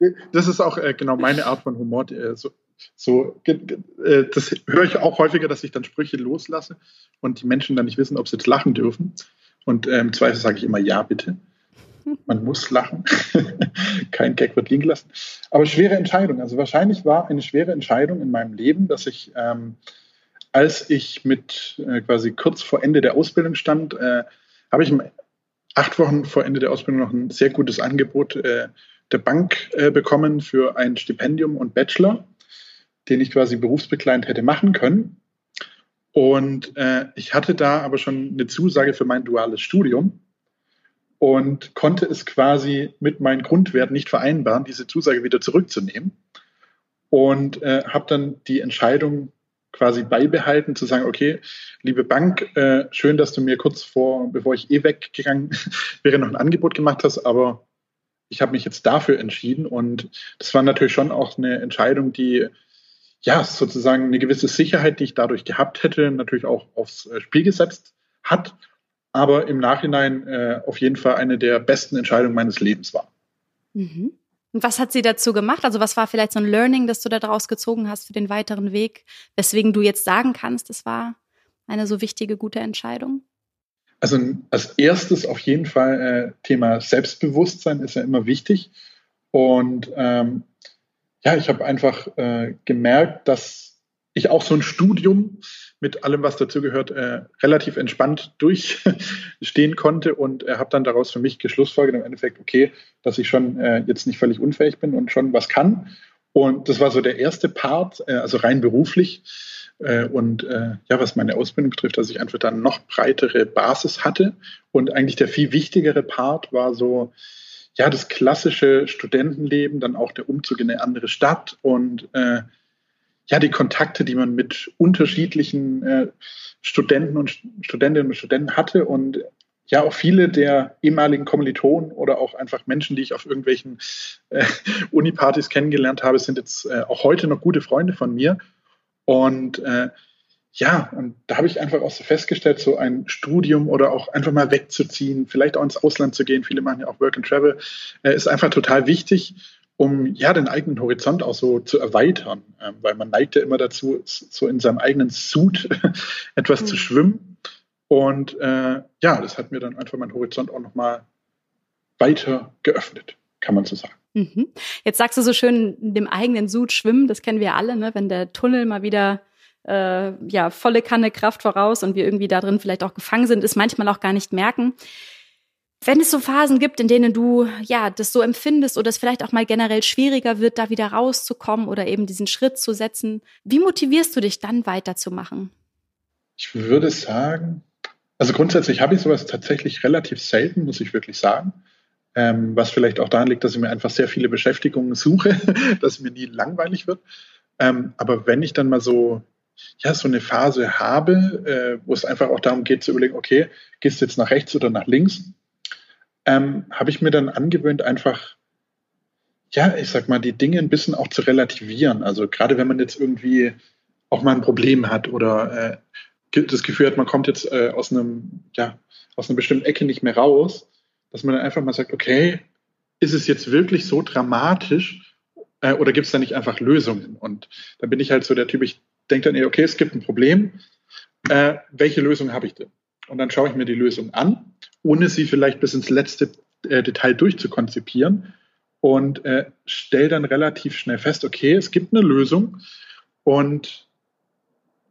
Das ist auch äh, genau meine Art von Humor. Äh, so, so, äh, das höre ich auch häufiger, dass ich dann Sprüche loslasse und die Menschen dann nicht wissen, ob sie jetzt lachen dürfen. Und äh, im Zweifel sage ich immer ja, bitte. Man muss lachen. Kein Gag wird liegen gelassen. Aber schwere Entscheidung. Also wahrscheinlich war eine schwere Entscheidung in meinem Leben, dass ich, ähm, als ich mit äh, quasi kurz vor Ende der Ausbildung stand, äh, habe ich acht Wochen vor Ende der Ausbildung noch ein sehr gutes Angebot äh, der Bank äh, bekommen für ein Stipendium und Bachelor, den ich quasi berufsbegleitend hätte machen können. Und äh, ich hatte da aber schon eine Zusage für mein duales Studium und konnte es quasi mit meinen Grundwerten nicht vereinbaren, diese Zusage wieder zurückzunehmen. Und äh, habe dann die Entscheidung quasi beibehalten, zu sagen, okay, liebe Bank, äh, schön, dass du mir kurz vor, bevor ich eh weggegangen wäre, noch ein Angebot gemacht hast, aber ich habe mich jetzt dafür entschieden und das war natürlich schon auch eine Entscheidung, die ja sozusagen eine gewisse Sicherheit, die ich dadurch gehabt hätte, natürlich auch aufs äh, Spiel gesetzt hat, aber im Nachhinein äh, auf jeden Fall eine der besten Entscheidungen meines Lebens war. Mhm. Und was hat sie dazu gemacht? Also was war vielleicht so ein Learning, das du da draus gezogen hast für den weiteren Weg, weswegen du jetzt sagen kannst, es war eine so wichtige, gute Entscheidung? Also als erstes auf jeden Fall äh, Thema Selbstbewusstsein ist ja immer wichtig. Und ähm, ja, ich habe einfach äh, gemerkt, dass ich auch so ein Studium mit allem, was dazugehört, äh, relativ entspannt durchstehen konnte und äh, habe dann daraus für mich geschlussfolgert im Endeffekt, okay, dass ich schon äh, jetzt nicht völlig unfähig bin und schon was kann. Und das war so der erste Part, äh, also rein beruflich. Äh, und äh, ja, was meine Ausbildung betrifft, dass ich einfach dann noch breitere Basis hatte. Und eigentlich der viel wichtigere Part war so, ja, das klassische Studentenleben, dann auch der Umzug in eine andere Stadt und ja, die Kontakte, die man mit unterschiedlichen äh, Studenten und Studentinnen und Studenten hatte und ja, auch viele der ehemaligen Kommilitonen oder auch einfach Menschen, die ich auf irgendwelchen äh, Unipartys kennengelernt habe, sind jetzt äh, auch heute noch gute Freunde von mir. Und äh, ja, und da habe ich einfach auch so festgestellt, so ein Studium oder auch einfach mal wegzuziehen, vielleicht auch ins Ausland zu gehen, viele machen ja auch Work and Travel, äh, ist einfach total wichtig, um ja den eigenen Horizont auch so zu erweitern, ähm, weil man neigt ja immer dazu, so in seinem eigenen Suit etwas mhm. zu schwimmen. Und äh, ja, das hat mir dann einfach meinen Horizont auch nochmal weiter geöffnet, kann man so sagen. Mhm. Jetzt sagst du so schön, in dem eigenen Sud schwimmen, das kennen wir alle, ne? wenn der Tunnel mal wieder äh, ja volle Kanne Kraft voraus und wir irgendwie da drin vielleicht auch gefangen sind, ist manchmal auch gar nicht merken. Wenn es so Phasen gibt, in denen du ja das so empfindest oder es vielleicht auch mal generell schwieriger wird, da wieder rauszukommen oder eben diesen Schritt zu setzen, wie motivierst du dich dann weiterzumachen? Ich würde sagen, also grundsätzlich habe ich sowas tatsächlich relativ selten, muss ich wirklich sagen ähm, was vielleicht auch daran liegt, dass ich mir einfach sehr viele Beschäftigungen suche, dass mir nie langweilig wird. Ähm, aber wenn ich dann mal so, ja, so eine Phase habe, äh, wo es einfach auch darum geht zu überlegen, okay, gehst du jetzt nach rechts oder nach links, ähm, habe ich mir dann angewöhnt, einfach, ja, ich sag mal, die Dinge ein bisschen auch zu relativieren. Also gerade wenn man jetzt irgendwie auch mal ein Problem hat oder äh, das Gefühl hat, man kommt jetzt äh, aus einem, ja, aus einer bestimmten Ecke nicht mehr raus, dass man dann einfach mal sagt, okay, ist es jetzt wirklich so dramatisch äh, oder gibt es da nicht einfach Lösungen? Und da bin ich halt so der Typ, ich denke dann okay, es gibt ein Problem, äh, welche Lösung habe ich denn? Und dann schaue ich mir die Lösung an, ohne sie vielleicht bis ins letzte äh, Detail durchzukonzipieren und äh, stelle dann relativ schnell fest, okay, es gibt eine Lösung und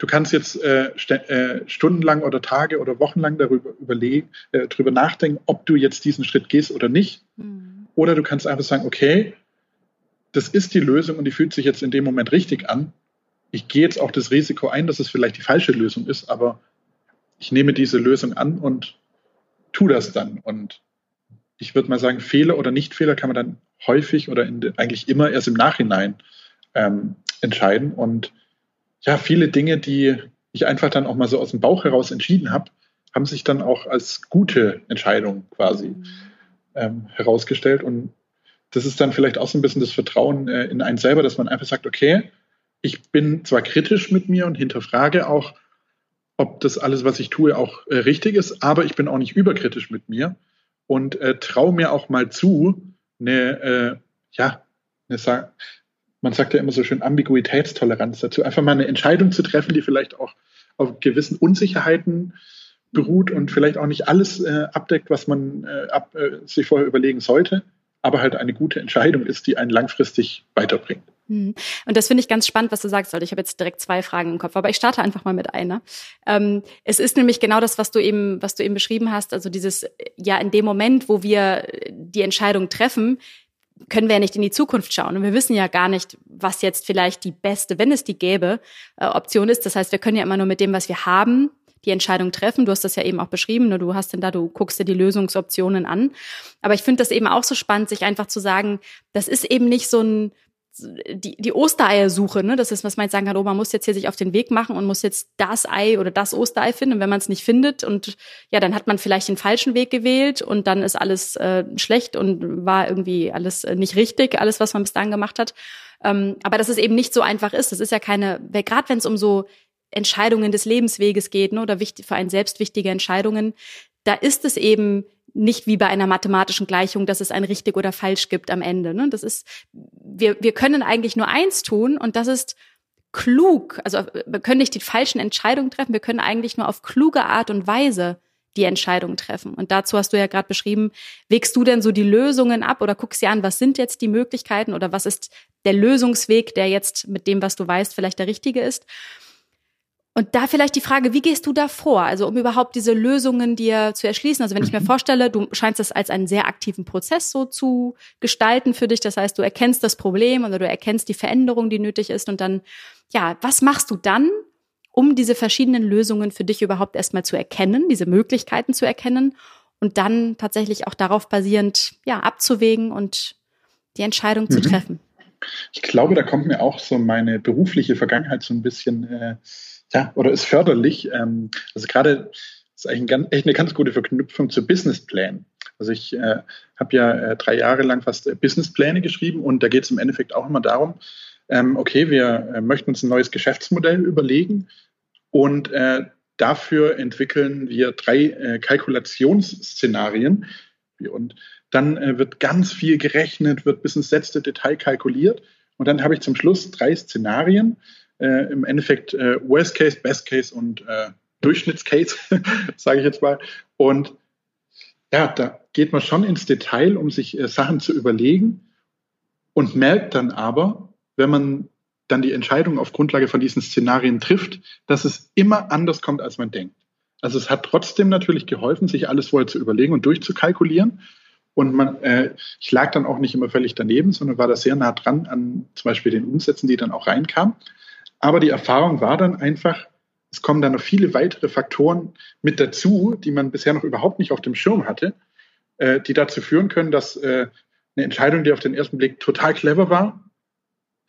Du kannst jetzt äh, äh, stundenlang oder Tage oder Wochenlang darüber überlegen, äh, darüber nachdenken, ob du jetzt diesen Schritt gehst oder nicht. Mhm. Oder du kannst einfach sagen, okay, das ist die Lösung und die fühlt sich jetzt in dem Moment richtig an. Ich gehe jetzt auch das Risiko ein, dass es vielleicht die falsche Lösung ist, aber ich nehme diese Lösung an und tu das dann. Und ich würde mal sagen, Fehler oder Nichtfehler kann man dann häufig oder in, eigentlich immer erst im Nachhinein ähm, entscheiden. Und ja, viele Dinge, die ich einfach dann auch mal so aus dem Bauch heraus entschieden habe, haben sich dann auch als gute Entscheidung quasi mhm. ähm, herausgestellt. Und das ist dann vielleicht auch so ein bisschen das Vertrauen äh, in einen selber, dass man einfach sagt, okay, ich bin zwar kritisch mit mir und hinterfrage auch, ob das alles, was ich tue, auch äh, richtig ist, aber ich bin auch nicht überkritisch mit mir und äh, traue mir auch mal zu, eine, äh, ja, eine, man sagt ja immer so schön Ambiguitätstoleranz dazu, einfach mal eine Entscheidung zu treffen, die vielleicht auch auf gewissen Unsicherheiten beruht und vielleicht auch nicht alles äh, abdeckt, was man äh, ab, äh, sich vorher überlegen sollte, aber halt eine gute Entscheidung ist, die einen langfristig weiterbringt. Hm. Und das finde ich ganz spannend, was du sagst. Also ich habe jetzt direkt zwei Fragen im Kopf, aber ich starte einfach mal mit einer. Ähm, es ist nämlich genau das, was du eben, was du eben beschrieben hast. Also dieses, ja, in dem Moment, wo wir die Entscheidung treffen, können wir ja nicht in die Zukunft schauen. Und wir wissen ja gar nicht, was jetzt vielleicht die beste, wenn es die gäbe, äh, Option ist. Das heißt, wir können ja immer nur mit dem, was wir haben, die Entscheidung treffen. Du hast das ja eben auch beschrieben, nur du hast denn da, du guckst dir die Lösungsoptionen an. Aber ich finde das eben auch so spannend, sich einfach zu sagen, das ist eben nicht so ein, die, die Ostereiersuche, ne? Das ist, was man jetzt sagen kann, oh, man muss jetzt hier sich auf den Weg machen und muss jetzt das Ei oder das Osterei finden. Und wenn man es nicht findet und ja, dann hat man vielleicht den falschen Weg gewählt und dann ist alles äh, schlecht und war irgendwie alles äh, nicht richtig, alles, was man bis dahin gemacht hat. Ähm, aber dass es eben nicht so einfach ist. Das ist ja keine, gerade wenn es um so Entscheidungen des Lebensweges geht, ne, oder wichtig, für einen selbst wichtige Entscheidungen, da ist es eben nicht wie bei einer mathematischen Gleichung, dass es ein richtig oder falsch gibt am Ende. Ne? Das ist, wir, wir können eigentlich nur eins tun und das ist klug. Also wir können nicht die falschen Entscheidungen treffen, wir können eigentlich nur auf kluge Art und Weise die Entscheidung treffen. Und dazu hast du ja gerade beschrieben, wägst du denn so die Lösungen ab oder guckst dir an, was sind jetzt die Möglichkeiten oder was ist der Lösungsweg, der jetzt mit dem, was du weißt, vielleicht der richtige ist? Und da vielleicht die Frage, wie gehst du da vor? Also um überhaupt diese Lösungen dir zu erschließen. Also wenn ich mir mhm. vorstelle, du scheinst das als einen sehr aktiven Prozess so zu gestalten für dich. Das heißt, du erkennst das Problem oder du erkennst die Veränderung, die nötig ist. Und dann, ja, was machst du dann, um diese verschiedenen Lösungen für dich überhaupt erstmal zu erkennen, diese Möglichkeiten zu erkennen und dann tatsächlich auch darauf basierend, ja, abzuwägen und die Entscheidung mhm. zu treffen? Ich glaube, da kommt mir auch so meine berufliche Vergangenheit so ein bisschen äh, ja, oder ist förderlich. Ähm, also gerade ist eigentlich ein ganz, echt eine ganz gute Verknüpfung zu Businessplan. Also ich äh, habe ja äh, drei Jahre lang fast äh, Businesspläne geschrieben und da geht es im Endeffekt auch immer darum, ähm, okay, wir äh, möchten uns ein neues Geschäftsmodell überlegen und äh, dafür entwickeln wir drei äh, Kalkulationsszenarien und dann äh, wird ganz viel gerechnet, wird bis ins letzte Detail kalkuliert und dann habe ich zum Schluss drei Szenarien, äh, im Endeffekt äh, Worst Case, Best Case und äh, Durchschnittscase, sage ich jetzt mal. Und ja, da geht man schon ins Detail, um sich äh, Sachen zu überlegen und merkt dann aber, wenn man dann die Entscheidung auf Grundlage von diesen Szenarien trifft, dass es immer anders kommt, als man denkt. Also es hat trotzdem natürlich geholfen, sich alles vorher zu überlegen und durchzukalkulieren. Und man, äh, ich lag dann auch nicht immer völlig daneben, sondern war da sehr nah dran an zum Beispiel den Umsätzen, die dann auch reinkamen. Aber die Erfahrung war dann einfach, es kommen dann noch viele weitere Faktoren mit dazu, die man bisher noch überhaupt nicht auf dem Schirm hatte, äh, die dazu führen können, dass äh, eine Entscheidung, die auf den ersten Blick total clever war,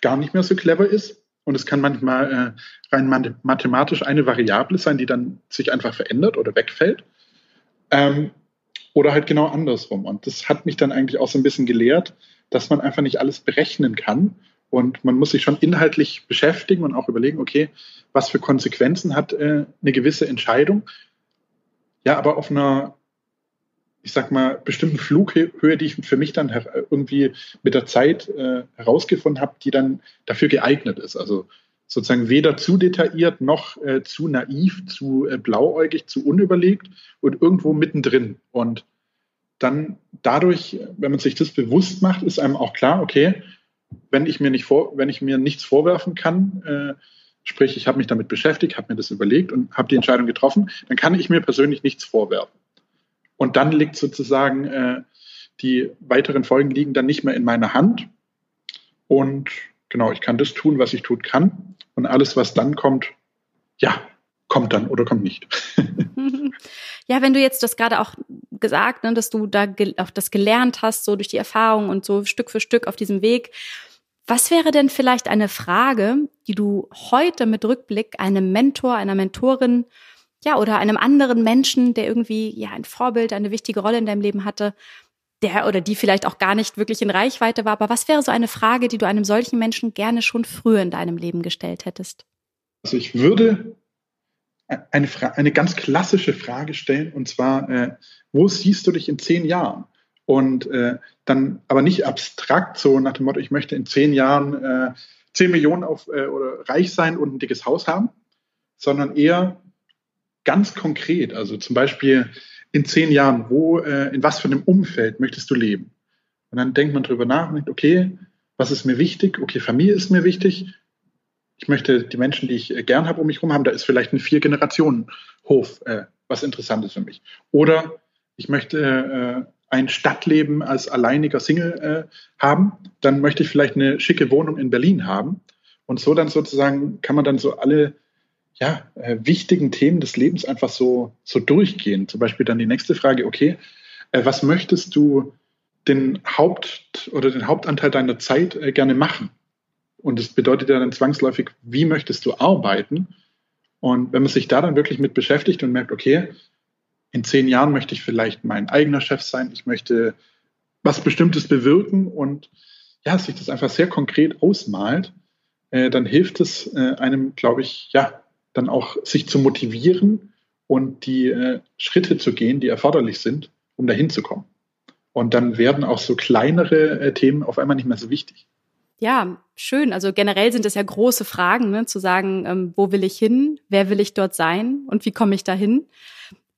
gar nicht mehr so clever ist. Und es kann manchmal äh, rein mathematisch eine Variable sein, die dann sich einfach verändert oder wegfällt. Ähm, oder halt genau andersrum. Und das hat mich dann eigentlich auch so ein bisschen gelehrt, dass man einfach nicht alles berechnen kann und man muss sich schon inhaltlich beschäftigen und auch überlegen, okay, was für Konsequenzen hat äh, eine gewisse Entscheidung. Ja, aber auf einer, ich sag mal, bestimmten Flughöhe, die ich für mich dann irgendwie mit der Zeit äh, herausgefunden habe, die dann dafür geeignet ist. Also sozusagen weder zu detailliert noch äh, zu naiv, zu äh, blauäugig, zu unüberlegt und irgendwo mittendrin. Und dann dadurch, wenn man sich das bewusst macht, ist einem auch klar, okay, wenn ich mir nicht vor, wenn ich mir nichts vorwerfen kann, äh, sprich, ich habe mich damit beschäftigt, habe mir das überlegt und habe die Entscheidung getroffen, dann kann ich mir persönlich nichts vorwerfen. Und dann liegt sozusagen äh, die weiteren Folgen liegen dann nicht mehr in meiner Hand. Und genau, ich kann das tun, was ich tun kann. Und alles, was dann kommt, ja, kommt dann oder kommt nicht. Ja, wenn du jetzt das gerade auch gesagt, ne, dass du da auch das gelernt hast, so durch die Erfahrung und so Stück für Stück auf diesem Weg. Was wäre denn vielleicht eine Frage, die du heute mit Rückblick einem Mentor, einer Mentorin, ja, oder einem anderen Menschen, der irgendwie, ja, ein Vorbild, eine wichtige Rolle in deinem Leben hatte, der oder die vielleicht auch gar nicht wirklich in Reichweite war, aber was wäre so eine Frage, die du einem solchen Menschen gerne schon früher in deinem Leben gestellt hättest? Also ich würde eine, eine ganz klassische Frage stellen, und zwar, äh, wo siehst du dich in zehn Jahren? Und äh, dann aber nicht abstrakt so nach dem Motto, ich möchte in zehn Jahren äh, zehn Millionen auf äh, oder reich sein und ein dickes Haus haben, sondern eher ganz konkret. Also zum Beispiel in zehn Jahren, wo, äh, in was für einem Umfeld möchtest du leben? Und dann denkt man drüber nach und denkt, okay, was ist mir wichtig? Okay, Familie ist mir wichtig. Ich möchte die Menschen, die ich äh, gern habe, um mich herum haben. Da ist vielleicht ein Vier-Generationen-Hof äh, was Interessantes für mich. Oder ich möchte äh, ein Stadtleben als alleiniger Single äh, haben. Dann möchte ich vielleicht eine schicke Wohnung in Berlin haben. Und so dann sozusagen kann man dann so alle ja, äh, wichtigen Themen des Lebens einfach so, so durchgehen. Zum Beispiel dann die nächste Frage, okay, äh, was möchtest du den Haupt oder den Hauptanteil deiner Zeit äh, gerne machen? Und das bedeutet ja dann zwangsläufig, wie möchtest du arbeiten? Und wenn man sich da dann wirklich mit beschäftigt und merkt, okay, in zehn Jahren möchte ich vielleicht mein eigener Chef sein, ich möchte was Bestimmtes bewirken und ja, sich das einfach sehr konkret ausmalt, äh, dann hilft es äh, einem, glaube ich, ja, dann auch sich zu motivieren und die äh, Schritte zu gehen, die erforderlich sind, um dahin zu kommen. Und dann werden auch so kleinere äh, Themen auf einmal nicht mehr so wichtig. Ja, schön. Also generell sind es ja große Fragen, ne? zu sagen, ähm, wo will ich hin, wer will ich dort sein und wie komme ich dahin?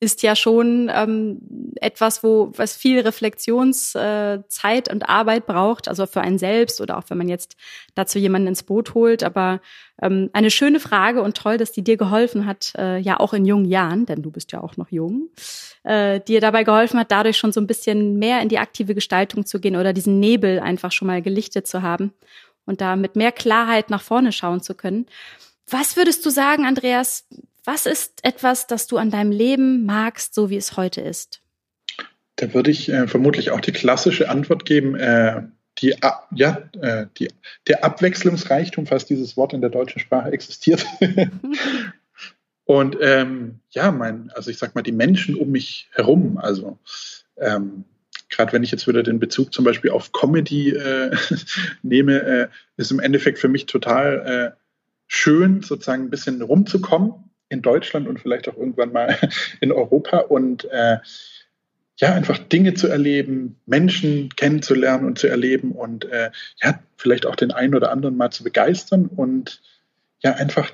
Ist ja schon ähm, etwas, wo was viel Reflexionszeit äh, und Arbeit braucht, also für einen selbst oder auch wenn man jetzt dazu jemanden ins Boot holt. Aber ähm, eine schöne Frage und toll, dass die dir geholfen hat, äh, ja auch in jungen Jahren, denn du bist ja auch noch jung, äh, dir dabei geholfen hat, dadurch schon so ein bisschen mehr in die aktive Gestaltung zu gehen oder diesen Nebel einfach schon mal gelichtet zu haben und da mit mehr Klarheit nach vorne schauen zu können. Was würdest du sagen, Andreas? Was ist etwas, das du an deinem Leben magst, so wie es heute ist? Da würde ich äh, vermutlich auch die klassische Antwort geben, äh, die, ja, äh, die, der Abwechslungsreichtum, falls dieses Wort in der deutschen Sprache existiert. Und ähm, ja, mein, also ich sag mal, die Menschen um mich herum, also ähm, gerade wenn ich jetzt wieder den Bezug zum Beispiel auf Comedy äh, nehme, äh, ist im Endeffekt für mich total äh, schön, sozusagen ein bisschen rumzukommen in Deutschland und vielleicht auch irgendwann mal in Europa und äh, ja, einfach Dinge zu erleben, Menschen kennenzulernen und zu erleben und äh, ja, vielleicht auch den einen oder anderen mal zu begeistern und ja, einfach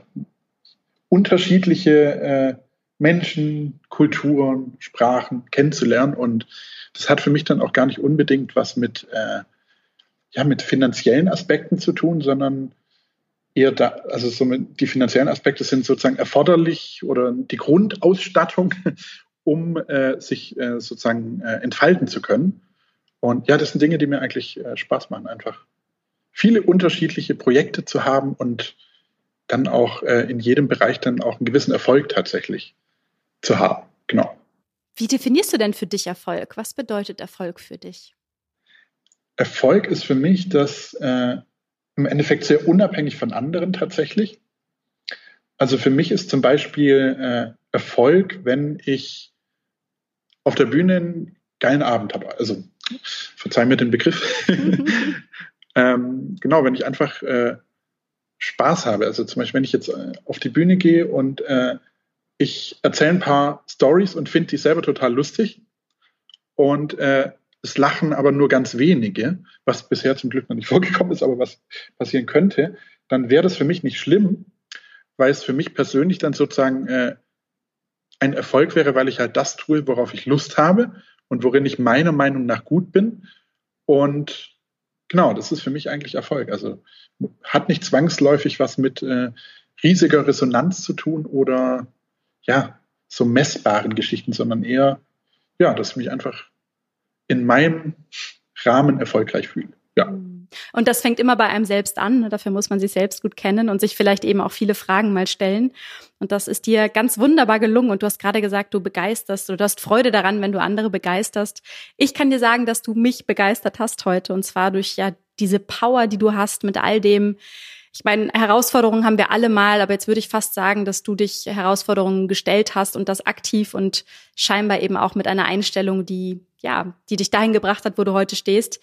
unterschiedliche äh, Menschen, Kulturen, Sprachen kennenzulernen. Und das hat für mich dann auch gar nicht unbedingt was mit, äh, ja, mit finanziellen Aspekten zu tun, sondern eher da, also so die finanziellen Aspekte sind sozusagen erforderlich oder die Grundausstattung, um äh, sich äh, sozusagen äh, entfalten zu können. Und ja, das sind Dinge, die mir eigentlich äh, Spaß machen, einfach viele unterschiedliche Projekte zu haben und dann auch äh, in jedem Bereich dann auch einen gewissen Erfolg tatsächlich zu haben. Genau. Wie definierst du denn für dich Erfolg? Was bedeutet Erfolg für dich? Erfolg ist für mich, dass äh, im Endeffekt sehr unabhängig von anderen tatsächlich. Also für mich ist zum Beispiel äh, Erfolg, wenn ich auf der Bühne einen geilen Abend habe. Also verzeih mir den Begriff. ähm, genau, wenn ich einfach äh, Spaß habe. Also zum Beispiel, wenn ich jetzt äh, auf die Bühne gehe und äh, ich erzähle ein paar Stories und finde die selber total lustig und äh, es lachen aber nur ganz wenige, was bisher zum Glück noch nicht vorgekommen ist, aber was passieren könnte, dann wäre das für mich nicht schlimm, weil es für mich persönlich dann sozusagen äh, ein Erfolg wäre, weil ich halt das tue, worauf ich Lust habe und worin ich meiner Meinung nach gut bin. Und genau, das ist für mich eigentlich Erfolg. Also hat nicht zwangsläufig was mit äh, riesiger Resonanz zu tun oder ja, so messbaren Geschichten, sondern eher, ja, dass ich mich einfach in meinem Rahmen erfolgreich fühle. Ja. Und das fängt immer bei einem selbst an. Ne? Dafür muss man sich selbst gut kennen und sich vielleicht eben auch viele Fragen mal stellen. Und das ist dir ganz wunderbar gelungen. Und du hast gerade gesagt, du begeisterst, du hast Freude daran, wenn du andere begeisterst. Ich kann dir sagen, dass du mich begeistert hast heute. Und zwar durch ja diese Power, die du hast mit all dem, ich meine, Herausforderungen haben wir alle mal, aber jetzt würde ich fast sagen, dass du dich Herausforderungen gestellt hast und das aktiv und scheinbar eben auch mit einer Einstellung, die, ja, die dich dahin gebracht hat, wo du heute stehst.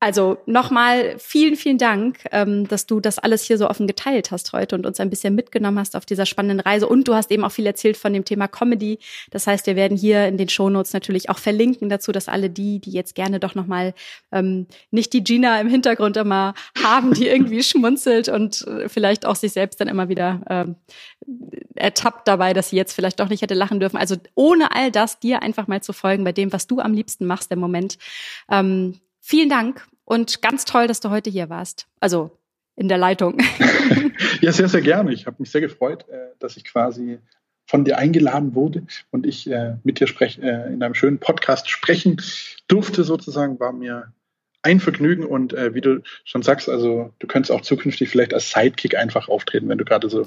Also nochmal vielen, vielen Dank, ähm, dass du das alles hier so offen geteilt hast heute und uns ein bisschen mitgenommen hast auf dieser spannenden Reise. Und du hast eben auch viel erzählt von dem Thema Comedy. Das heißt, wir werden hier in den Shownotes natürlich auch verlinken dazu, dass alle die, die jetzt gerne doch nochmal ähm, nicht die Gina im Hintergrund immer haben, die irgendwie schmunzelt und äh, vielleicht auch sich selbst dann immer wieder ähm, ertappt dabei, dass sie jetzt vielleicht doch nicht hätte lachen dürfen. Also ohne all das dir einfach mal zu folgen bei dem, was du am liebsten machst im Moment. Ähm, Vielen Dank und ganz toll, dass du heute hier warst. Also in der Leitung. ja, sehr, sehr gerne. Ich habe mich sehr gefreut, äh, dass ich quasi von dir eingeladen wurde und ich äh, mit dir sprech, äh, in einem schönen Podcast sprechen durfte, sozusagen, war mir ein Vergnügen und äh, wie du schon sagst, also du könntest auch zukünftig vielleicht als Sidekick einfach auftreten, wenn du gerade so.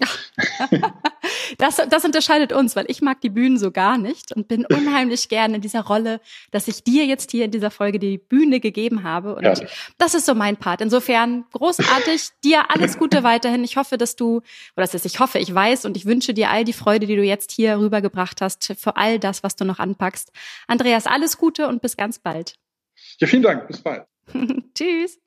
das, das unterscheidet uns, weil ich mag die Bühnen so gar nicht und bin unheimlich gerne in dieser Rolle, dass ich dir jetzt hier in dieser Folge die Bühne gegeben habe. Und ja. das ist so mein Part. Insofern großartig, dir alles Gute weiterhin. Ich hoffe, dass du, oder das ist, ich hoffe, ich weiß und ich wünsche dir all die Freude, die du jetzt hier rübergebracht hast, für all das, was du noch anpackst. Andreas, alles Gute und bis ganz bald. Ja, vielen Dank. Bis bald. Tschüss.